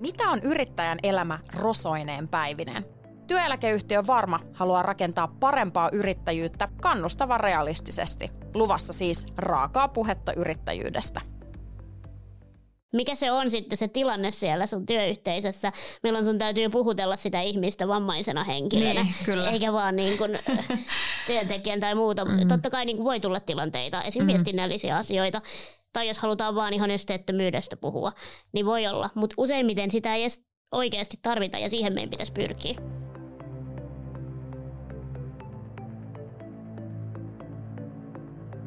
Mitä on yrittäjän elämä rosoineen päivineen? Työeläkeyhtiö Varma haluaa rakentaa parempaa yrittäjyyttä kannustavan realistisesti. Luvassa siis raakaa puhetta yrittäjyydestä. Mikä se on sitten se tilanne siellä sun työyhteisössä, milloin sun täytyy puhutella sitä ihmistä vammaisena henkilönä, Niin, kyllä. eikä vaan niin kuin työntekijän tai muuta. Mm. Totta kai niin kuin voi tulla tilanteita, esim. Mm. viestinnällisiä asioita, tai jos halutaan vaan ihan esteettömyydestä puhua, niin voi olla. Mutta useimmiten sitä ei edes oikeasti tarvita ja siihen meidän pitäisi pyrkiä.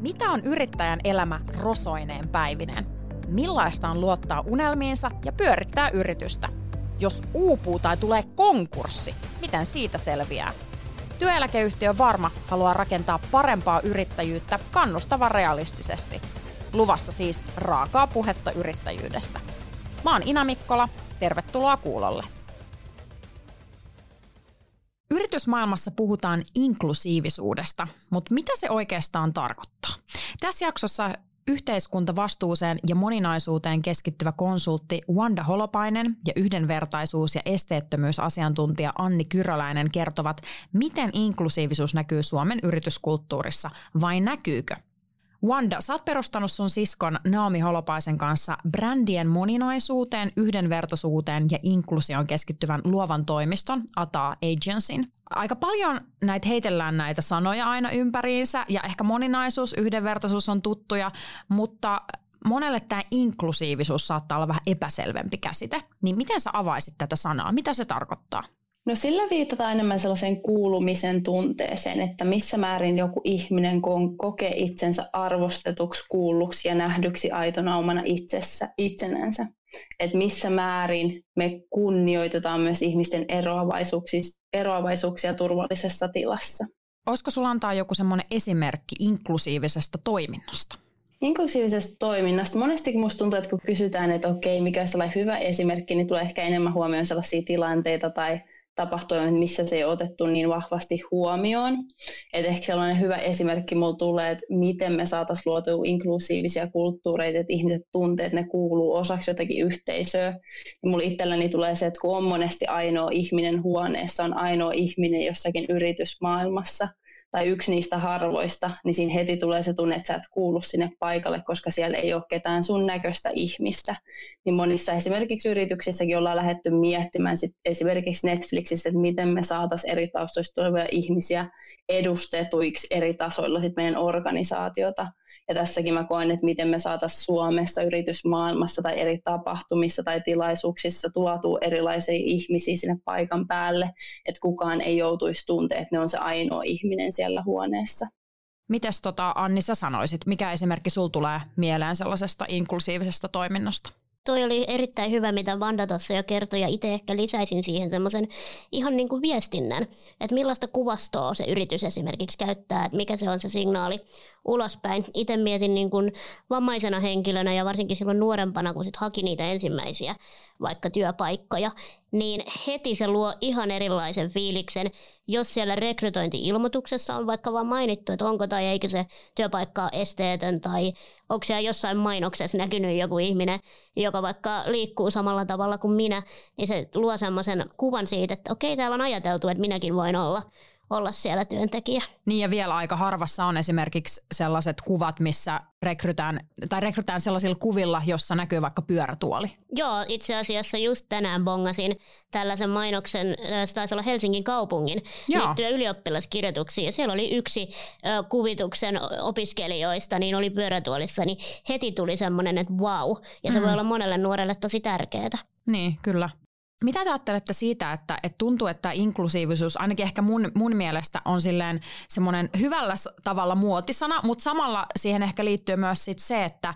Mitä on yrittäjän elämä rosoineen päivineen? Millaista on luottaa unelmiinsa ja pyörittää yritystä? Jos uupuu tai tulee konkurssi, miten siitä selviää? Työeläkeyhtiö Varma haluaa rakentaa parempaa yrittäjyyttä kannustavan realistisesti. Luvassa siis raakaa puhetta yrittäjyydestä. Mä oon Ina Mikkola, tervetuloa kuulolle. Yritysmaailmassa puhutaan inklusiivisuudesta, mutta mitä se oikeastaan tarkoittaa? Tässä jaksossa yhteiskuntavastuuseen ja moninaisuuteen keskittyvä konsultti Wanda Holopainen ja yhdenvertaisuus- ja esteettömyysasiantuntija Anni Kyröläinen kertovat, miten inklusiivisuus näkyy Suomen yrityskulttuurissa, vai näkyykö? Wanda, sä oot perustanut sun siskon Naomi Holopaisen kanssa brändien moninaisuuteen, yhdenvertaisuuteen ja inklusioon keskittyvän luovan toimiston Ata Agencyn. Aika paljon näitä heitellään näitä sanoja aina ympäriinsä ja ehkä moninaisuus, yhdenvertaisuus on tuttuja, mutta monelle tämä inklusiivisuus saattaa olla vähän epäselvempi käsite. Niin miten sä avaisit tätä sanaa? Mitä se tarkoittaa? No sillä viitataan enemmän sellaiseen kuulumisen tunteeseen, että missä määrin joku ihminen kokee itsensä arvostetuksi, kuulluksi ja nähdyksi aitona omana itsessä, itsenänsä. Että missä määrin me kunnioitetaan myös ihmisten eroavaisuuksia, eroavaisuuksia turvallisessa tilassa. Olisiko sulla antaa joku semmoinen esimerkki inklusiivisesta toiminnasta? Inklusiivisesta toiminnasta. Monesti musta tuntuu, että kun kysytään, että okei, mikä on sellainen hyvä esimerkki, niin tulee ehkä enemmän huomioon sellaisia tilanteita tai tapahtumia, missä se ei otettu niin vahvasti huomioon. Et ehkä sellainen hyvä esimerkki mulla tulee, että miten me saataisiin luotua inklusiivisia kulttuureita, että ihmiset tuntee, että ne kuuluu osaksi jotakin yhteisöä. Ja mulla itselläni tulee se, että kun on monesti ainoa ihminen huoneessa, on ainoa ihminen jossakin yritysmaailmassa – tai yksi niistä harvoista, niin siinä heti tulee se tunne, että sä et kuulu sinne paikalle, koska siellä ei ole ketään sun näköistä ihmistä. Niin monissa esimerkiksi yrityksissäkin ollaan lähdetty miettimään sit esimerkiksi Netflixissä, että miten me saataisiin eri taustoista tulevia ihmisiä edustetuiksi eri tasoilla sit meidän organisaatiota. Ja tässäkin mä koen, että miten me saataisiin Suomessa, yritysmaailmassa tai eri tapahtumissa tai tilaisuuksissa tuotua erilaisia ihmisiä sinne paikan päälle, että kukaan ei joutuisi tuntemaan, että ne on se ainoa ihminen siellä huoneessa. Mites tota, Anni sä sanoisit, mikä esimerkki sul tulee mieleen sellaisesta inklusiivisesta toiminnasta? Toi oli erittäin hyvä, mitä Vanda tuossa jo kertoi, ja itse ehkä lisäisin siihen semmoisen ihan niin kuin viestinnän, että millaista kuvastoa se yritys esimerkiksi käyttää, että mikä se on se signaali ulospäin. Itse mietin niin kuin vammaisena henkilönä ja varsinkin silloin nuorempana, kun sit haki niitä ensimmäisiä vaikka työpaikkoja, niin heti se luo ihan erilaisen fiiliksen, jos siellä rekrytointi-ilmoituksessa on vaikka vaan mainittu, että onko tai eikö se työpaikka esteetön tai onko siellä jossain mainoksessa näkynyt joku ihminen, joka vaikka liikkuu samalla tavalla kuin minä, niin se luo semmoisen kuvan siitä, että okei, täällä on ajateltu, että minäkin voin olla olla siellä työntekijä. Niin ja vielä aika harvassa on esimerkiksi sellaiset kuvat, missä rekrytään, tai rekrytään sellaisilla kuvilla, jossa näkyy vaikka pyörätuoli. Joo, itse asiassa just tänään bongasin tällaisen mainoksen, se taisi olla Helsingin kaupungin Joo. liittyen ylioppilaskirjoituksiin. Ja siellä oli yksi ö, kuvituksen opiskelijoista, niin oli pyörätuolissa, niin heti tuli semmoinen, että wow. Ja se mm. voi olla monelle nuorelle tosi tärkeää. Niin, kyllä. Mitä te ajattelette siitä, että, että tuntuu, että inklusiivisuus, ainakin ehkä mun, mun mielestä, on silleen semmoinen hyvällä tavalla muotisana, mutta samalla siihen ehkä liittyy myös sit se, että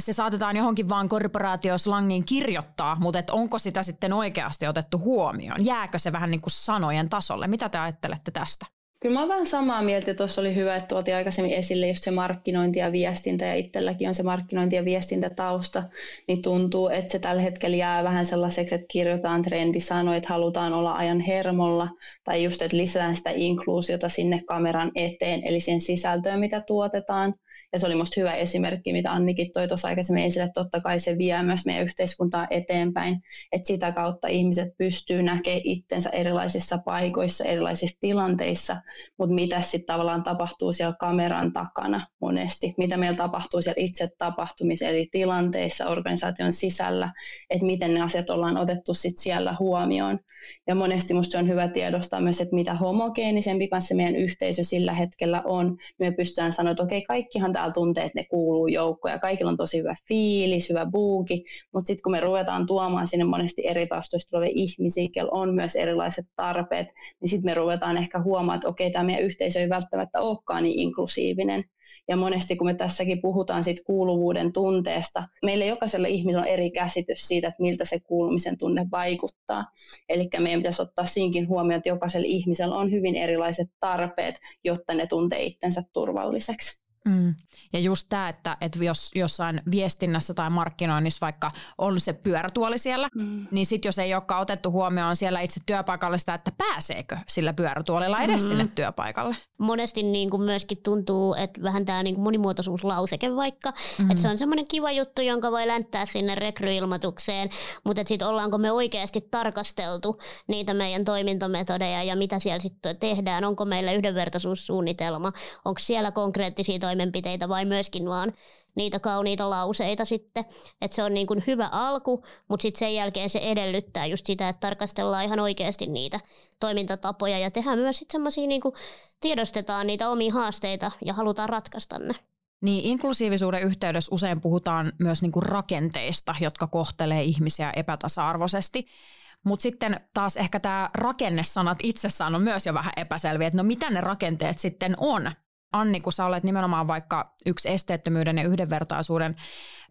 se saatetaan johonkin vaan korporaatioslangiin kirjoittaa, mutta et onko sitä sitten oikeasti otettu huomioon? Jääkö se vähän niin kuin sanojen tasolle? Mitä te ajattelette tästä? Kyllä mä oon vähän samaa mieltä, tuossa oli hyvä, että tuotiin aikaisemmin esille just se markkinointi ja viestintä, ja itselläkin on se markkinointi ja viestintätausta, niin tuntuu, että se tällä hetkellä jää vähän sellaiseksi, että kirjoitetaan trendisanoja, että halutaan olla ajan hermolla, tai just, että lisätään sitä inkluusiota sinne kameran eteen, eli siihen sisältöön, mitä tuotetaan, Ja se oli musta hyvä esimerkki, mitä Annikin toi tuossa aikaisemmin esille, että totta kai se vie myös meidän yhteiskuntaa eteenpäin, että sitä kautta ihmiset pystyy näkemään itsensä erilaisissa paikoissa, erilaisissa tilanteissa, mutta mitä sitten tavallaan tapahtuu siellä kameran takana monesti, mitä meillä tapahtuu siellä itse tapahtumissa, eli tilanteissa, organisaation sisällä, että miten ne asiat ollaan otettu sitten siellä huomioon. Ja monesti minusta on hyvä tiedostaa myös, että mitä homogeenisempi kanssa meidän yhteisö sillä hetkellä on, me pystytään sanoa, että okei, kaikkihan täällä tuntee, että ne kuuluu joukkoon ja kaikilla on tosi hyvä fiilis, hyvä buuki, mutta sitten kun me ruvetaan tuomaan sinne monesti eri taustoista tulevia ihmisiä, joilla on myös erilaiset tarpeet, niin sitten me ruvetaan ehkä huomaamaan, että okei, tämä meidän yhteisö ei välttämättä olekaan niin inklusiivinen, ja monesti kun me tässäkin puhutaan siitä kuuluvuuden tunteesta, meillä jokaisella ihmisellä on eri käsitys siitä, että miltä se kuulumisen tunne vaikuttaa. Eli meidän pitäisi ottaa siinkin huomioon, että jokaisella ihmisellä on hyvin erilaiset tarpeet, jotta ne tuntee itsensä turvalliseksi. Mm. Ja just tämä, että, että jos jossain viestinnässä tai markkinoinnissa vaikka on se pyörätuoli siellä, mm. niin sitten jos ei olekaan otettu huomioon siellä itse työpaikalle sitä, että pääseekö sillä pyörätuolilla edes mm. sinne työpaikalle. Monesti niin kuin myöskin tuntuu, että vähän tämä niin monimuotoisuuslauseke vaikka, mm. että se on semmoinen kiva juttu, jonka voi länttää sinne rekryilmoitukseen, mutta sitten ollaanko me oikeasti tarkasteltu niitä meidän toimintametodeja ja mitä siellä sitten tehdään, onko meillä yhdenvertaisuussuunnitelma, onko siellä konkreettisia toimenpiteitä vai myöskin vaan niitä kauniita lauseita sitten. Että se on niin kuin hyvä alku, mutta sitten sen jälkeen se edellyttää just sitä, että tarkastellaan ihan oikeasti niitä toimintatapoja ja tehdään myös sitten semmoisia, niin kuin tiedostetaan niitä omia haasteita ja halutaan ratkaista ne. Niin inklusiivisuuden yhteydessä usein puhutaan myös niin kuin rakenteista, jotka kohtelee ihmisiä epätasa-arvoisesti. Mutta sitten taas ehkä tämä rakennesanat itsessään on myös jo vähän epäselviä, että no mitä ne rakenteet sitten on, Anni, kun sä olet nimenomaan vaikka yksi esteettömyyden ja yhdenvertaisuuden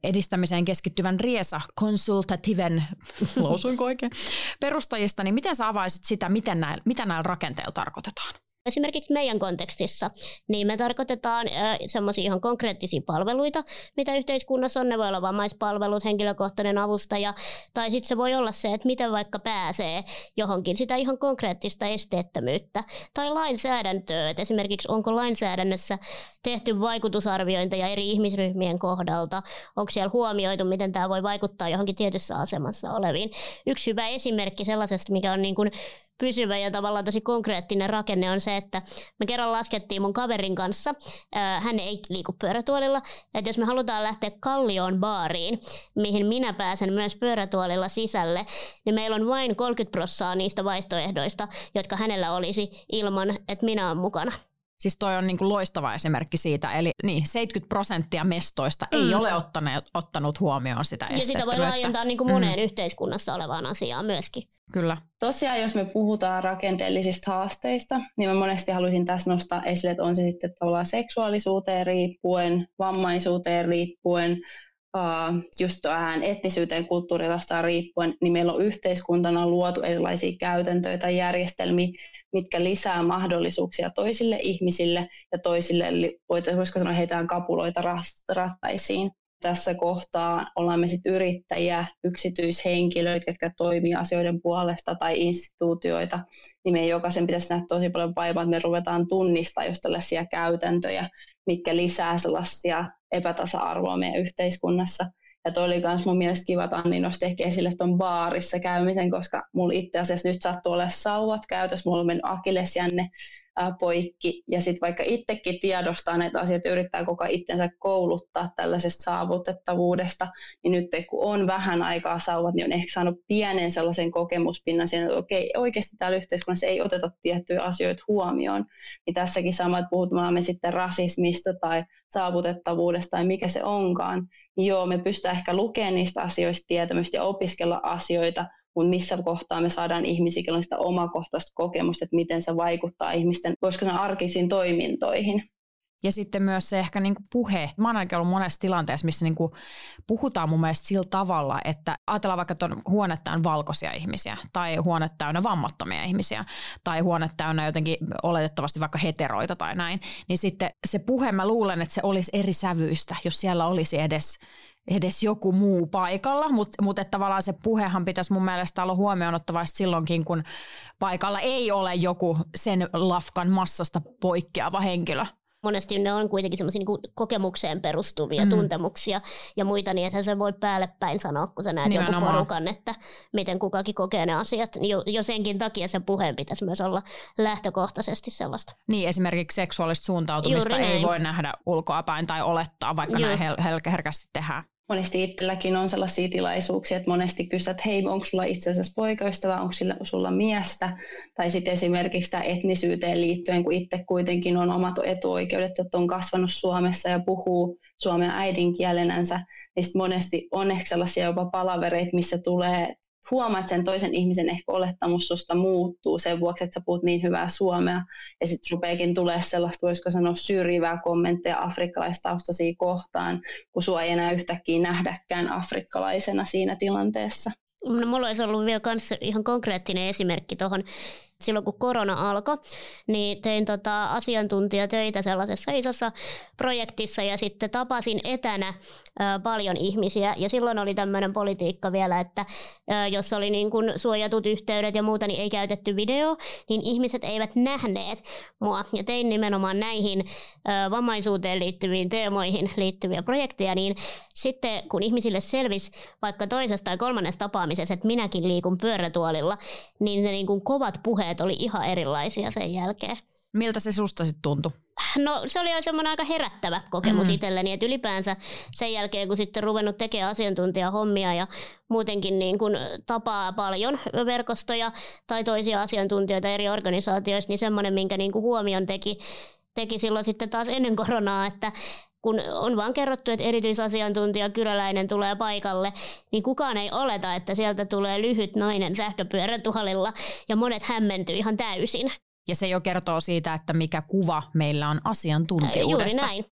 edistämiseen keskittyvän Riesa konsultativen, lausuinko oikein, perustajista, niin miten sä avaisit sitä, miten näillä, mitä näillä rakenteilla tarkoitetaan? Esimerkiksi meidän kontekstissa, niin me tarkoitetaan semmoisia ihan konkreettisia palveluita, mitä yhteiskunnassa on. Ne voi olla vammaispalvelut, henkilökohtainen avustaja, tai sitten se voi olla se, että miten vaikka pääsee johonkin sitä ihan konkreettista esteettömyyttä. Tai lainsäädäntöä, että esimerkiksi onko lainsäädännössä tehty vaikutusarviointeja eri ihmisryhmien kohdalta, onko siellä huomioitu, miten tämä voi vaikuttaa johonkin tietyssä asemassa oleviin. Yksi hyvä esimerkki sellaisesta, mikä on niin kuin pysyvä ja tavallaan tosi konkreettinen rakenne on se, että me kerran laskettiin mun kaverin kanssa, hän ei liiku pyörätuolilla, että jos me halutaan lähteä Kallioon baariin, mihin minä pääsen myös pyörätuolilla sisälle, niin meillä on vain 30 prossaa niistä vaihtoehdoista, jotka hänellä olisi ilman, että minä olen mukana. Siis toi on niinku loistava esimerkki siitä, eli niin, 70 prosenttia mestoista mm. ei ole ottanut, ottanut huomioon sitä Ja sitä voi laajentaa niinku moneen mm. yhteiskunnassa olevaan asiaan myöskin. Kyllä. Tosiaan, jos me puhutaan rakenteellisista haasteista, niin mä monesti haluaisin tässä nostaa esille, että on se sitten tavallaan seksuaalisuuteen riippuen, vammaisuuteen riippuen, just tähän etnisyyteen, kulttuurilasta riippuen, niin meillä on yhteiskuntana luotu erilaisia käytäntöjä tai järjestelmiä, mitkä lisää mahdollisuuksia toisille ihmisille ja toisille, voisiko sanoa, heitään kapuloita rattaisiin tässä kohtaa ollaan me sitten yrittäjiä, yksityishenkilöitä, jotka toimii asioiden puolesta tai instituutioita, niin meidän jokaisen pitäisi nähdä tosi paljon vaivaa, että me ruvetaan tunnistaa just tällaisia käytäntöjä, mitkä lisää sellaisia epätasa-arvoa meidän yhteiskunnassa. Ja toi oli myös mun mielestä kiva, että Anni nosti ehkä esille tuon baarissa käymisen, koska mulla itse asiassa nyt sattuu olla sauvat käytössä, mulla on mennyt akillesjänne poikki ja sitten vaikka itsekin tiedostaa näitä asioita yrittää koko itsensä kouluttaa tällaisesta saavutettavuudesta, niin nyt kun on vähän aikaa sauvat, niin on ehkä saanut pienen sellaisen kokemuspinnan siihen, että okei, oikeasti täällä yhteiskunnassa ei oteta tiettyjä asioita huomioon. Niin tässäkin samat puhutaan me sitten rasismista tai saavutettavuudesta tai mikä se onkaan, niin joo, me pystytään ehkä lukemaan niistä asioista tietämystä ja opiskella asioita, mutta missä kohtaa me saadaan ihmisiä, on sitä omakohtaista kokemusta, että miten se vaikuttaa ihmisten, koska ne arkisiin toimintoihin. Ja sitten myös se ehkä niinku puhe. Mä oon ainakin ollut monessa tilanteessa, missä niinku puhutaan mun mielestä sillä tavalla, että ajatellaan vaikka, että on huone täynnä valkoisia ihmisiä, tai huone täynnä vammattomia ihmisiä, tai huone täynnä jotenkin oletettavasti vaikka heteroita tai näin. Niin sitten se puhe, mä luulen, että se olisi eri sävyistä, jos siellä olisi edes edes joku muu paikalla, mutta mut tavallaan se puhehan pitäisi mun mielestä olla huomioon ottavasti silloinkin, kun paikalla ei ole joku sen lafkan massasta poikkeava henkilö monesti ne on kuitenkin semmoisia niin kokemukseen perustuvia mm. tuntemuksia ja muita, niin että se voi päälle päin sanoa, kun sä näet Nimenomaan. joku porukan, että miten kukakin kokee ne asiat. Niin jo, jo senkin takia se puheen pitäisi myös olla lähtökohtaisesti sellaista. Niin, esimerkiksi seksuaalista suuntautumista ei voi nähdä ulkoapäin tai olettaa, vaikka Juuri. näin hel- herkästi tehdään monesti itselläkin on sellaisia tilaisuuksia, että monesti kysyt, että hei, onko sulla itse asiassa poikaystävä, onko sulla miestä, tai sitten esimerkiksi tämä etnisyyteen liittyen, kun itse kuitenkin on omat etuoikeudet, että on kasvanut Suomessa ja puhuu suomen äidinkielenänsä, niin monesti on ehkä sellaisia jopa palavereita, missä tulee huomaat, sen toisen ihmisen ehkä olettamus susta muuttuu sen vuoksi, että sä puhut niin hyvää suomea. Ja sitten rupeekin tulee sellaista, voisiko sanoa, syrjivää kommentteja afrikkalaistaustaisia kohtaan, kun sua ei enää yhtäkkiä nähdäkään afrikkalaisena siinä tilanteessa. No, mulla olisi ollut vielä kans ihan konkreettinen esimerkki tuohon silloin kun korona alkoi, niin tein tota asiantuntijatöitä sellaisessa isossa projektissa ja sitten tapasin etänä paljon ihmisiä. Ja silloin oli tämmöinen politiikka vielä, että jos oli niin kuin suojatut yhteydet ja muuta, niin ei käytetty video, niin ihmiset eivät nähneet mua. Ja tein nimenomaan näihin vammaisuuteen liittyviin teemoihin liittyviä projekteja, niin sitten kun ihmisille selvisi vaikka toisesta tai kolmannesta tapaamisessa, että minäkin liikun pyörätuolilla, niin se niin kuin kovat puheet oli ihan erilaisia sen jälkeen. Miltä se susta sitten tuntui? No se oli semmoinen aika herättävä kokemus mm. itselleni, että ylipäänsä sen jälkeen kun sitten ruvennut tekemään asiantuntijahommia ja muutenkin niin kuin tapaa paljon verkostoja tai toisia asiantuntijoita eri organisaatioista, niin semmoinen, minkä niin kuin huomion teki, teki silloin sitten taas ennen koronaa, että kun on vaan kerrottu, että erityisasiantuntija kyläläinen tulee paikalle, niin kukaan ei oleta, että sieltä tulee lyhyt nainen sähköpyörätuolilla ja monet hämmentyy ihan täysin. Ja se jo kertoo siitä, että mikä kuva meillä on asiantuntijuudesta. Juuri näin.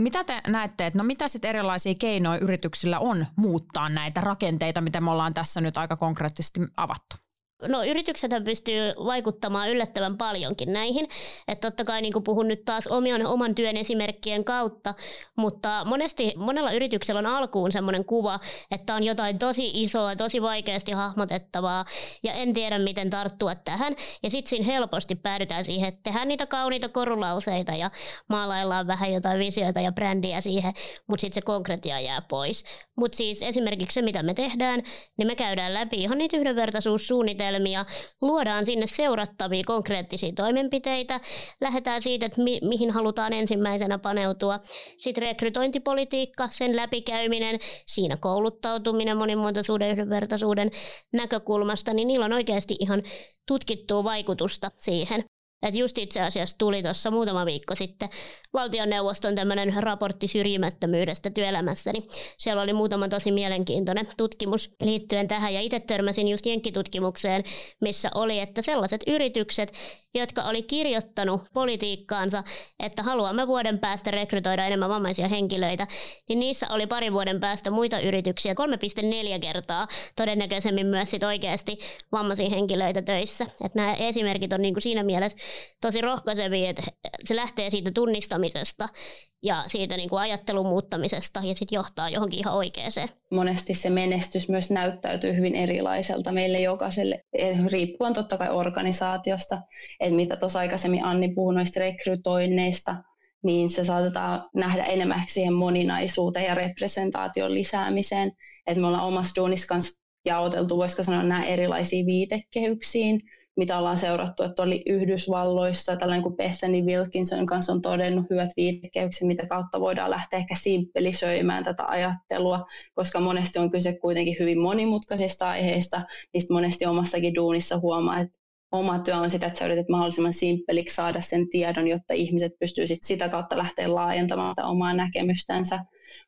Mitä te näette, että no mitä sitten erilaisia keinoja yrityksillä on muuttaa näitä rakenteita, mitä me ollaan tässä nyt aika konkreettisesti avattu? No yritykset pystyy vaikuttamaan yllättävän paljonkin näihin. Että totta kai niin kuin puhun nyt taas oman, oman työn esimerkkien kautta, mutta monesti monella yrityksellä on alkuun semmoinen kuva, että on jotain tosi isoa, tosi vaikeasti hahmotettavaa ja en tiedä miten tarttua tähän. Ja sitten siinä helposti päädytään siihen, että tehdään niitä kauniita korulauseita ja maalaillaan vähän jotain visioita ja brändiä siihen, mutta sitten se konkretia jää pois. Mutta siis esimerkiksi se, mitä me tehdään, niin me käydään läpi ihan niitä yhdenvertaisuussuunnitelmia, suunnitelmia, luodaan sinne seurattavia konkreettisia toimenpiteitä, lähdetään siitä, että mi- mihin halutaan ensimmäisenä paneutua. Sitten rekrytointipolitiikka, sen läpikäyminen, siinä kouluttautuminen monimuotoisuuden yhdenvertaisuuden näkökulmasta, niin niillä on oikeasti ihan tutkittua vaikutusta siihen. Et just itse asiassa tuli tuossa muutama viikko sitten valtioneuvoston tämmöinen raportti syrjimättömyydestä työelämässä, niin siellä oli muutama tosi mielenkiintoinen tutkimus liittyen tähän, ja itse törmäsin just jenkkitutkimukseen, missä oli, että sellaiset yritykset, jotka oli kirjoittanut politiikkaansa, että haluamme vuoden päästä rekrytoida enemmän vammaisia henkilöitä, niin niissä oli parin vuoden päästä muita yrityksiä 3,4 kertaa todennäköisemmin myös sit oikeasti vammaisia henkilöitä töissä. Että nämä esimerkit on niin kuin siinä mielessä tosi rohkaisevia, että se lähtee siitä tunnistamisesta ja siitä niin kuin ajattelun muuttamisesta ja sitten johtaa johonkin ihan oikeeseen. Monesti se menestys myös näyttäytyy hyvin erilaiselta meille jokaiselle, eh, riippuen totta kai organisaatiosta. että mitä tuossa aikaisemmin Anni puhui noista rekrytoinneista, niin se saatetaan nähdä enemmän siihen moninaisuuteen ja representaation lisäämiseen. että me ollaan omassa duunissa kanssa jaoteltu, voisiko sanoa, nämä erilaisiin viitekehyksiin, mitä ollaan seurattu, että oli Yhdysvalloissa, tällainen kuin Bethany Wilkinson kanssa on todennut hyvät viitekehykset, mitä kautta voidaan lähteä ehkä simppelisöimään tätä ajattelua, koska monesti on kyse kuitenkin hyvin monimutkaisista aiheista, niistä monesti omassakin duunissa huomaa, että oma työ on sitä, että sä yrität mahdollisimman simppeliksi saada sen tiedon, jotta ihmiset pystyvät sitä kautta lähteä laajentamaan sitä omaa näkemystänsä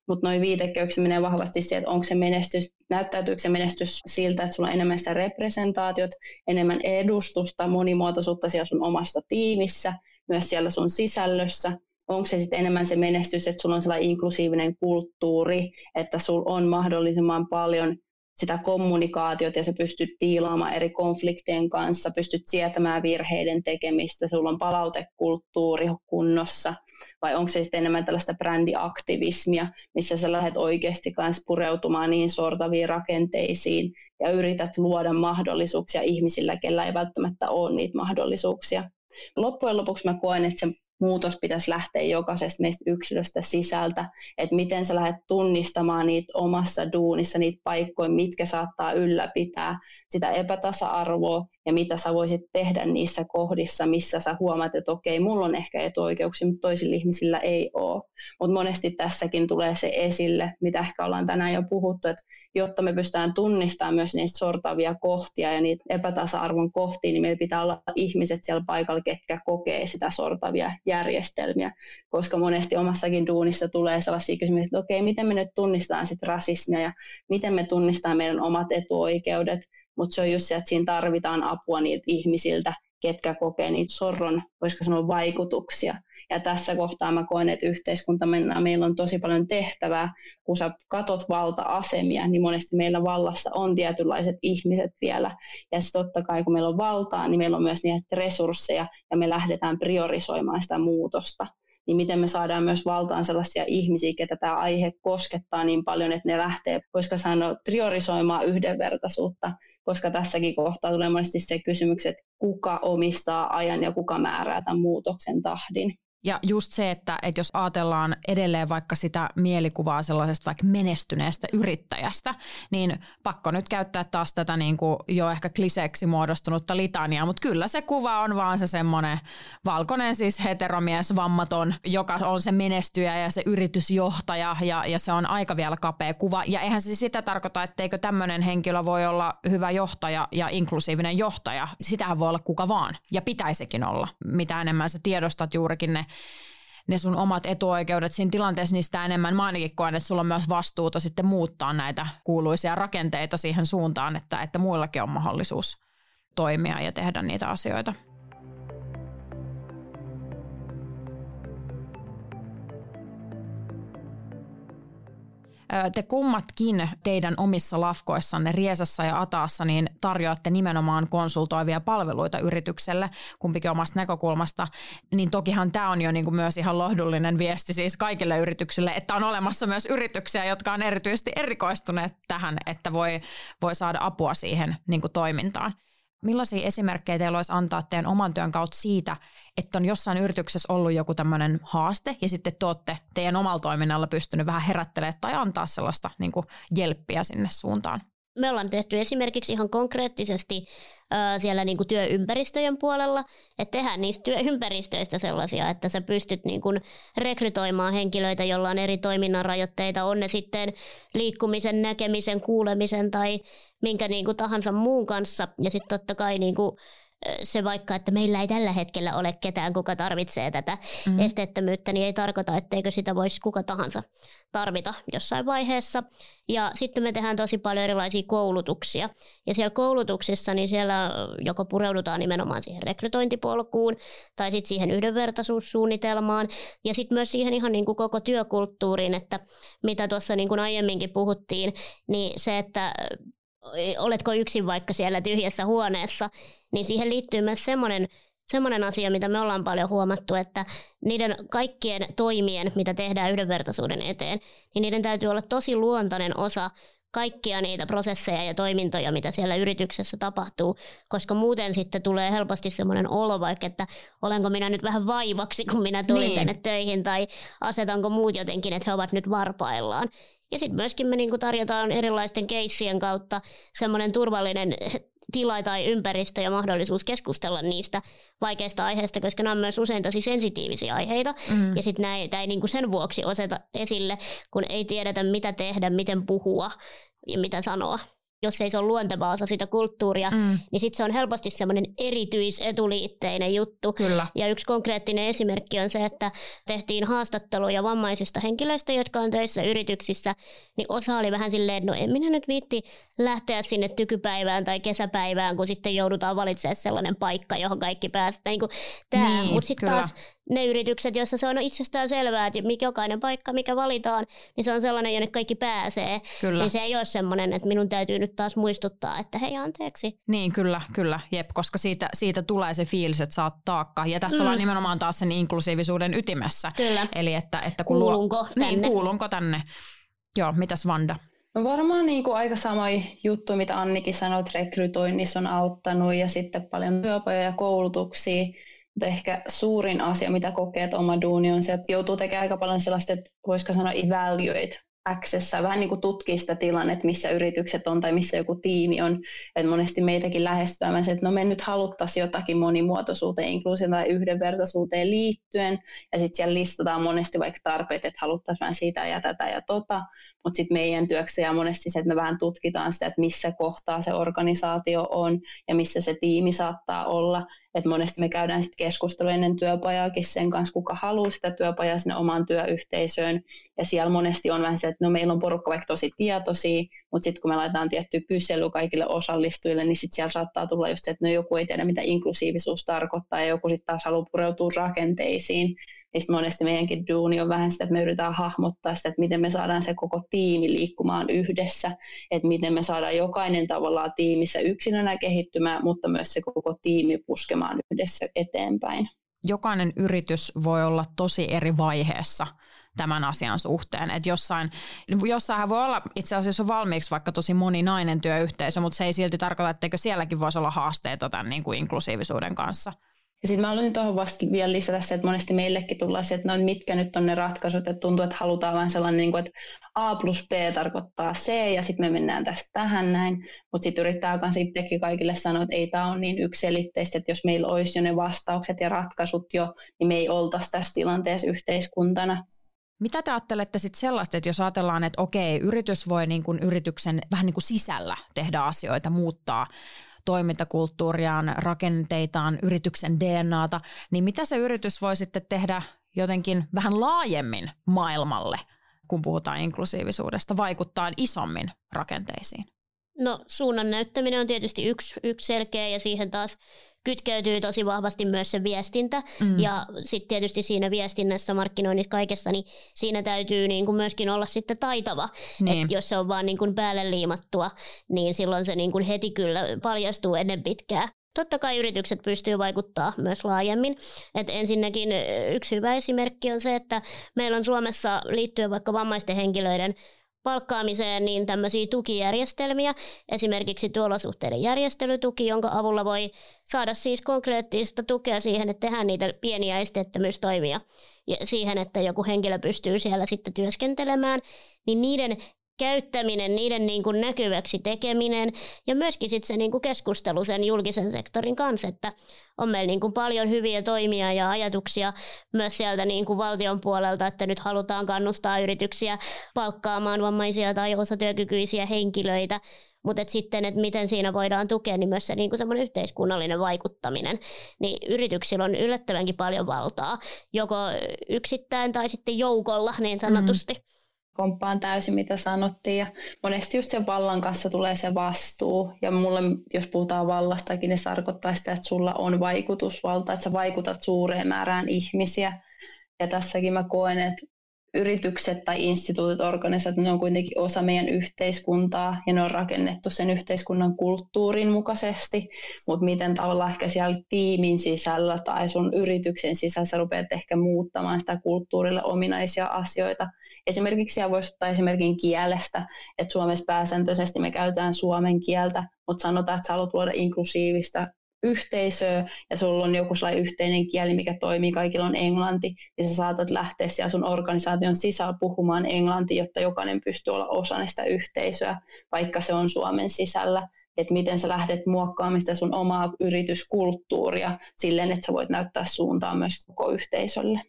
mutta noin viitekeykset menee vahvasti siihen, että onko se menestys, näyttäytyykö se menestys siltä, että sulla on enemmän sitä representaatiot, enemmän edustusta, monimuotoisuutta siellä sun omassa tiimissä, myös siellä sun sisällössä, onko se sitten enemmän se menestys, että sulla on sellainen inklusiivinen kulttuuri, että sulla on mahdollisimman paljon sitä kommunikaatiota ja sä pystyt tiilaamaan eri konfliktien kanssa, pystyt sietämään virheiden tekemistä, sulla on palautekulttuuri kunnossa – vai onko se sitten enemmän tällaista brändiaktivismia, missä sä lähdet oikeasti kanssa pureutumaan niihin sortaviin rakenteisiin ja yrität luoda mahdollisuuksia ihmisillä, kellä ei välttämättä ole niitä mahdollisuuksia. Loppujen lopuksi mä koen, että se muutos pitäisi lähteä jokaisesta meistä yksilöstä sisältä, että miten sä lähdet tunnistamaan niitä omassa duunissa, niitä paikkoja, mitkä saattaa ylläpitää sitä epätasa-arvoa ja mitä sä voisit tehdä niissä kohdissa, missä sä huomaat, että okei, mulla on ehkä etuoikeuksia, mutta toisilla ihmisillä ei ole. Mutta monesti tässäkin tulee se esille, mitä ehkä ollaan tänään jo puhuttu, että jotta me pystytään tunnistamaan myös niistä sortavia kohtia ja niitä epätasa-arvon kohtia, niin meillä pitää olla ihmiset siellä paikalla, ketkä kokee sitä sortavia järjestelmiä, koska monesti omassakin duunissa tulee sellaisia kysymyksiä, että okei, miten me nyt tunnistetaan sit rasismia ja miten me tunnistetaan meidän omat etuoikeudet, mutta se on just se, että siinä tarvitaan apua niiltä ihmisiltä, ketkä kokee niitä sorron, voisiko sanoa, vaikutuksia. Ja tässä kohtaa mä koen, että yhteiskunta mennään, meillä on tosi paljon tehtävää. Kun sä katot valta-asemia, niin monesti meillä vallassa on tietynlaiset ihmiset vielä. Ja sitten totta kai, kun meillä on valtaa, niin meillä on myös niitä resursseja ja me lähdetään priorisoimaan sitä muutosta niin miten me saadaan myös valtaan sellaisia ihmisiä, ketä tämä aihe koskettaa niin paljon, että ne lähtee, koska sanoa, priorisoimaan yhdenvertaisuutta koska tässäkin kohtaa tulee monesti se kysymys, että kuka omistaa ajan ja kuka määrää tämän muutoksen tahdin. Ja just se, että, että jos ajatellaan edelleen vaikka sitä mielikuvaa sellaisesta vaikka menestyneestä yrittäjästä, niin pakko nyt käyttää taas tätä niin kuin jo ehkä kliseeksi muodostunutta litaniaa, mutta kyllä se kuva on vaan se semmoinen valkoinen siis heteromies, vammaton, joka on se menestyjä ja se yritysjohtaja ja, ja se on aika vielä kapea kuva. Ja eihän se sitä tarkoita, etteikö tämmöinen henkilö voi olla hyvä johtaja ja inklusiivinen johtaja. Sitähän voi olla kuka vaan ja pitäisikin olla. Mitä enemmän sä tiedostat juurikin ne ne sun omat etuoikeudet siinä tilanteessa, niistä enemmän mä ainakin koen, että sulla on myös vastuuta sitten muuttaa näitä kuuluisia rakenteita siihen suuntaan, että, että muillakin on mahdollisuus toimia ja tehdä niitä asioita. Te kummatkin teidän omissa lafkoissanne Riesassa ja Ataassa niin tarjoatte nimenomaan konsultoivia palveluita yritykselle, kumpikin omasta näkökulmasta. Niin tokihan tämä on jo niin kuin myös ihan lohdullinen viesti siis kaikille yrityksille, että on olemassa myös yrityksiä, jotka on erityisesti erikoistuneet tähän, että voi, voi saada apua siihen niin kuin toimintaan. Millaisia esimerkkejä teillä olisi antaa teidän oman työn kautta siitä, että on jossain yrityksessä ollut joku tämmöinen haaste ja sitten te olette teidän omalla toiminnalla pystynyt vähän herättelemään tai antaa sellaista niin kuin jelppiä sinne suuntaan? Me ollaan tehty esimerkiksi ihan konkreettisesti äh, siellä niin kuin työympäristöjen puolella, että tehdään niistä työympäristöistä sellaisia, että sä pystyt niin kuin rekrytoimaan henkilöitä, joilla on eri toiminnan rajoitteita, on ne sitten liikkumisen, näkemisen, kuulemisen tai minkä niin kuin tahansa muun kanssa. Ja sitten totta kai niin kuin se vaikka, että meillä ei tällä hetkellä ole ketään, kuka tarvitsee tätä mm. esteettömyyttä, niin ei tarkoita, etteikö sitä voisi kuka tahansa tarvita jossain vaiheessa. Ja sitten me tehdään tosi paljon erilaisia koulutuksia. Ja siellä koulutuksissa, niin siellä joko pureudutaan nimenomaan siihen rekrytointipolkuun tai sitten siihen yhdenvertaisuussuunnitelmaan ja sitten myös siihen ihan niin kuin koko työkulttuuriin, että mitä tuossa niin kuin aiemminkin puhuttiin, niin se, että oletko yksin vaikka siellä tyhjässä huoneessa, niin siihen liittyy myös semmoinen semmoinen asia, mitä me ollaan paljon huomattu, että niiden kaikkien toimien, mitä tehdään yhdenvertaisuuden eteen, niin niiden täytyy olla tosi luontainen osa kaikkia niitä prosesseja ja toimintoja, mitä siellä yrityksessä tapahtuu, koska muuten sitten tulee helposti semmoinen olo vaikka, että olenko minä nyt vähän vaivaksi, kun minä tulin niin. tänne töihin, tai asetanko muut jotenkin, että he ovat nyt varpaillaan. Ja sitten myöskin me niinku tarjotaan erilaisten keissien kautta semmoinen turvallinen tila tai ympäristö ja mahdollisuus keskustella niistä vaikeista aiheista, koska nämä on myös usein tosi sensitiivisiä aiheita. Mm. Ja sitten näitä ei niinku sen vuoksi oseta esille, kun ei tiedetä mitä tehdä, miten puhua ja mitä sanoa jos ei se ole luonteva osa sitä kulttuuria, mm. niin sitten se on helposti semmoinen erityisetuliitteinen juttu. Kyllä. Ja yksi konkreettinen esimerkki on se, että tehtiin haastatteluja vammaisista henkilöistä, jotka on töissä yrityksissä, niin osa oli vähän silleen, että no en minä nyt viitti lähteä sinne tykypäivään tai kesäpäivään, kun sitten joudutaan valitsemaan sellainen paikka, johon kaikki pääsevät. Niin niin, Mutta sitten taas ne yritykset, joissa se on itsestään selvää, että jokainen paikka, mikä valitaan, niin se on sellainen, jonne kaikki pääsee. Kyllä. Niin se ei ole semmoinen, että minun täytyy nyt taas muistuttaa, että hei anteeksi. Niin, kyllä, kyllä, jep, koska siitä, siitä tulee se fiilis, että oot taakka. Ja tässä mm. ollaan nimenomaan taas sen inklusiivisuuden ytimessä. Kyllä. Eli että, että kun kuulunko luo... tänne? Niin, kuulunko tänne. Joo, mitäs Vanda? No varmaan niin kuin aika samoja juttuja, mitä Annikin sanoi, että rekrytoinnissa on auttanut ja sitten paljon työpajoja ja koulutuksia Mutta ehkä suurin asia, mitä kokee, että oma duuni on se, että joutuu tekemään aika paljon sellaista, että voisiko sanoa evaluate Accessa vähän niin kuin tutkii sitä tilannetta, missä yritykset on tai missä joku tiimi on. Et monesti meitäkin lähestytään se, että no me nyt haluttaisiin jotakin monimuotoisuuteen, inkluusioon tai yhdenvertaisuuteen liittyen. Ja sitten siellä listataan monesti vaikka tarpeet, että haluttaisiin vähän sitä ja tätä ja tota. Mutta sitten meidän työksi ja monesti se, että me vähän tutkitaan sitä, että missä kohtaa se organisaatio on ja missä se tiimi saattaa olla että monesti me käydään sitten keskustelua ennen työpajaakin sen kanssa, kuka haluaa sitä työpajaa sinne omaan työyhteisöön. Ja siellä monesti on vähän se, että no meillä on porukka vaikka tosi tietoisia, mutta sitten kun me laitetaan tietty kysely kaikille osallistujille, niin sitten siellä saattaa tulla just se, että no joku ei tiedä, mitä inklusiivisuus tarkoittaa, ja joku sitten taas haluaa pureutua rakenteisiin mistä monesti meidänkin duuni on vähän sitä, että me yritetään hahmottaa sitä, että miten me saadaan se koko tiimi liikkumaan yhdessä, että miten me saadaan jokainen tavallaan tiimissä yksilönä kehittymään, mutta myös se koko tiimi puskemaan yhdessä eteenpäin. Jokainen yritys voi olla tosi eri vaiheessa tämän asian suhteen. Että jossain, jossain voi olla itse asiassa on valmiiksi vaikka tosi moninainen työyhteisö, mutta se ei silti tarkoita, etteikö sielläkin voisi olla haasteita tämän niin kuin inklusiivisuuden kanssa. Ja sitten mä haluan tuohon vasta vielä lisätä se, että monesti meillekin tullaan se, että no, mitkä nyt on ne ratkaisut, että tuntuu, että halutaan vähän sellainen, niin kuin, että A plus B tarkoittaa C ja sitten me mennään tästä tähän näin, mutta sitten yrittää myös itsekin kaikille sanoa, että ei tämä ole niin yksilitteistä, että jos meillä olisi jo ne vastaukset ja ratkaisut jo, niin me ei oltaisi tässä tilanteessa yhteiskuntana. Mitä te ajattelette sitten sellaista, että jos ajatellaan, että okei, yritys voi niin kuin yrityksen vähän niin kuin sisällä tehdä asioita, muuttaa toimintakulttuuriaan, rakenteitaan, yrityksen DNAta, niin mitä se yritys voi sitten tehdä jotenkin vähän laajemmin maailmalle, kun puhutaan inklusiivisuudesta, vaikuttaa isommin rakenteisiin? No suunnan näyttäminen on tietysti yksi, yksi selkeä ja siihen taas kytkeytyy tosi vahvasti myös se viestintä. Mm. Ja sitten tietysti siinä viestinnässä, markkinoinnissa, kaikessa, niin siinä täytyy niin kuin myöskin olla sitten taitava. Niin. Et jos se on vaan niin kuin päälle liimattua, niin silloin se niin kuin heti kyllä paljastuu ennen pitkää. Totta kai yritykset pystyy vaikuttaa myös laajemmin. Et ensinnäkin yksi hyvä esimerkki on se, että meillä on Suomessa liittyen vaikka vammaisten henkilöiden palkkaamiseen niin tämmöisiä tukijärjestelmiä, esimerkiksi tuolosuhteiden järjestelytuki, jonka avulla voi saada siis konkreettista tukea siihen, että tehdään niitä pieniä esteettömyystoimia. Ja siihen, että joku henkilö pystyy siellä sitten työskentelemään, niin niiden käyttäminen, niiden niin kuin näkyväksi tekeminen ja myöskin sitten se niin kuin keskustelu sen julkisen sektorin kanssa, että on meillä niin kuin paljon hyviä toimia ja ajatuksia myös sieltä niin kuin valtion puolelta, että nyt halutaan kannustaa yrityksiä palkkaamaan vammaisia tai osatyökykyisiä henkilöitä, mutta et sitten, että miten siinä voidaan tukea, niin myös se niin kuin semmoinen yhteiskunnallinen vaikuttaminen, niin yrityksillä on yllättävänkin paljon valtaa, joko yksittäin tai sitten joukolla niin sanotusti. Mm-hmm komppaan täysin, mitä sanottiin. Ja monesti just sen vallan kanssa tulee se vastuu. Ja mulle, jos puhutaan vallastakin, niin se tarkoittaa sitä, että sulla on vaikutusvalta, että sä vaikutat suureen määrään ihmisiä. Ja tässäkin mä koen, että yritykset tai instituutit, organisaatiot, ne on kuitenkin osa meidän yhteiskuntaa ja ne on rakennettu sen yhteiskunnan kulttuurin mukaisesti, mutta miten tavallaan ehkä siellä tiimin sisällä tai sun yrityksen sisällä sä rupeat ehkä muuttamaan sitä kulttuurille ominaisia asioita, Esimerkiksi siellä voisi ottaa esimerkin kielestä, että Suomessa pääsääntöisesti me käytetään suomen kieltä, mutta sanotaan, että sä haluat luoda inklusiivista yhteisöä ja sulla on joku sellainen yhteinen kieli, mikä toimii, kaikilla on englanti, ja sä saatat lähteä siellä sun organisaation sisällä puhumaan englantia, jotta jokainen pystyy olla osana sitä yhteisöä, vaikka se on Suomen sisällä että miten sä lähdet muokkaamaan sitä sun omaa yrityskulttuuria silleen, että sä voit näyttää suuntaa myös koko yhteisölle.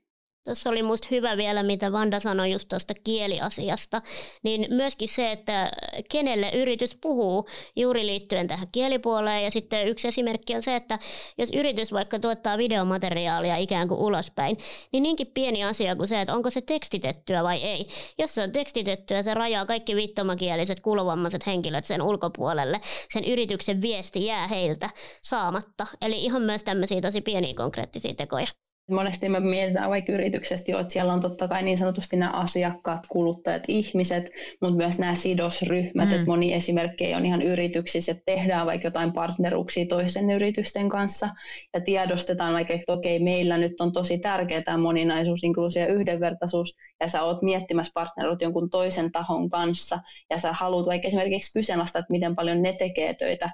Tuossa oli musta hyvä vielä, mitä Vanda sanoi just tuosta kieliasiasta, niin myöskin se, että kenelle yritys puhuu juuri liittyen tähän kielipuoleen. Ja sitten yksi esimerkki on se, että jos yritys vaikka tuottaa videomateriaalia ikään kuin ulospäin, niin niinkin pieni asia kuin se, että onko se tekstitettyä vai ei. Jos se on tekstitettyä, se rajaa kaikki viittomakieliset kuulovammaiset henkilöt sen ulkopuolelle. Sen yrityksen viesti jää heiltä saamatta. Eli ihan myös tämmöisiä tosi pieniä konkreettisia tekoja. Monesti me mietitään vaikka yrityksestä jo, että siellä on totta kai niin sanotusti nämä asiakkaat, kuluttajat, ihmiset, mutta myös nämä sidosryhmät, mm. että moni esimerkkejä on ihan yrityksissä, että tehdään vaikka jotain partneruksia toisen yritysten kanssa ja tiedostetaan vaikka, että okei, meillä nyt on tosi tärkeää tämä moninaisuus, inkluusio ja yhdenvertaisuus ja sä oot miettimässä partneroit jonkun toisen tahon kanssa ja sä haluat vaikka esimerkiksi kyseenalaistaa, että miten paljon ne tekee töitä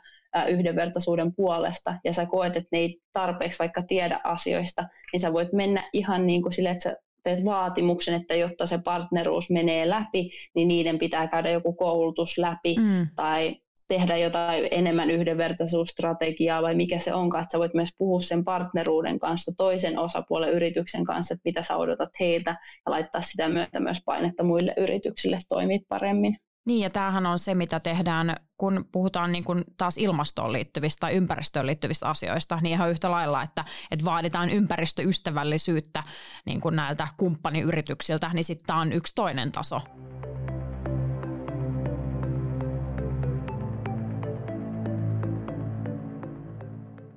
yhdenvertaisuuden puolesta ja sä koet, että ne ei tarpeeksi vaikka tiedä asioista, niin sä voit mennä ihan niin kuin sille, että sä teet vaatimuksen, että jotta se partneruus menee läpi, niin niiden pitää käydä joku koulutus läpi mm. tai tehdä jotain enemmän yhdenvertaisuusstrategiaa vai mikä se onkaan, että sä voit myös puhua sen partneruuden kanssa toisen osapuolen yrityksen kanssa, että mitä sä odotat heiltä ja laittaa sitä myötä myös painetta muille yrityksille toimia paremmin. Niin ja tämähän on se, mitä tehdään, kun puhutaan niin kuin taas ilmastoon liittyvistä tai ympäristöön liittyvistä asioista, niin ihan yhtä lailla, että, että vaaditaan ympäristöystävällisyyttä niin kuin näiltä kumppaniyrityksiltä, niin sitten tämä on yksi toinen taso.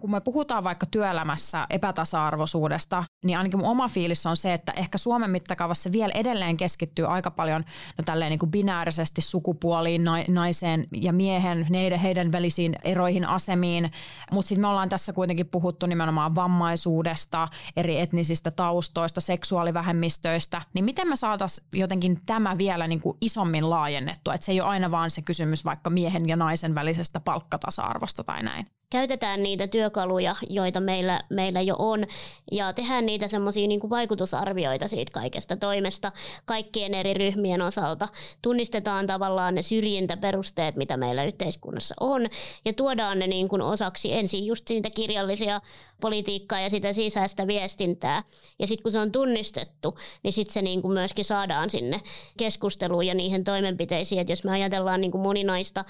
Kun me puhutaan vaikka työelämässä epätasa-arvoisuudesta, niin ainakin mun oma fiilis on se, että ehkä Suomen mittakaavassa vielä edelleen keskittyy aika paljon no tälleen niin kuin binäärisesti sukupuoliin, naiseen ja miehen, heidän, heidän välisiin eroihin asemiin, mutta sitten me ollaan tässä kuitenkin puhuttu nimenomaan vammaisuudesta, eri etnisistä taustoista, seksuaalivähemmistöistä, niin miten me saataisiin jotenkin tämä vielä niin kuin isommin laajennettua, että se ei ole aina vaan se kysymys vaikka miehen ja naisen välisestä palkkatasa-arvosta tai näin? käytetään niitä työkaluja, joita meillä, meillä jo on, ja tehdään niitä semmoisia niin vaikutusarvioita siitä kaikesta toimesta kaikkien eri ryhmien osalta. Tunnistetaan tavallaan ne syrjintäperusteet, mitä meillä yhteiskunnassa on, ja tuodaan ne niin kuin osaksi ensin just siitä kirjallisia politiikkaa ja sitä sisäistä viestintää. Ja sitten kun se on tunnistettu, niin sitten se niin kuin myöskin saadaan sinne keskusteluun ja niihin toimenpiteisiin, että jos me ajatellaan niin kuin moninaista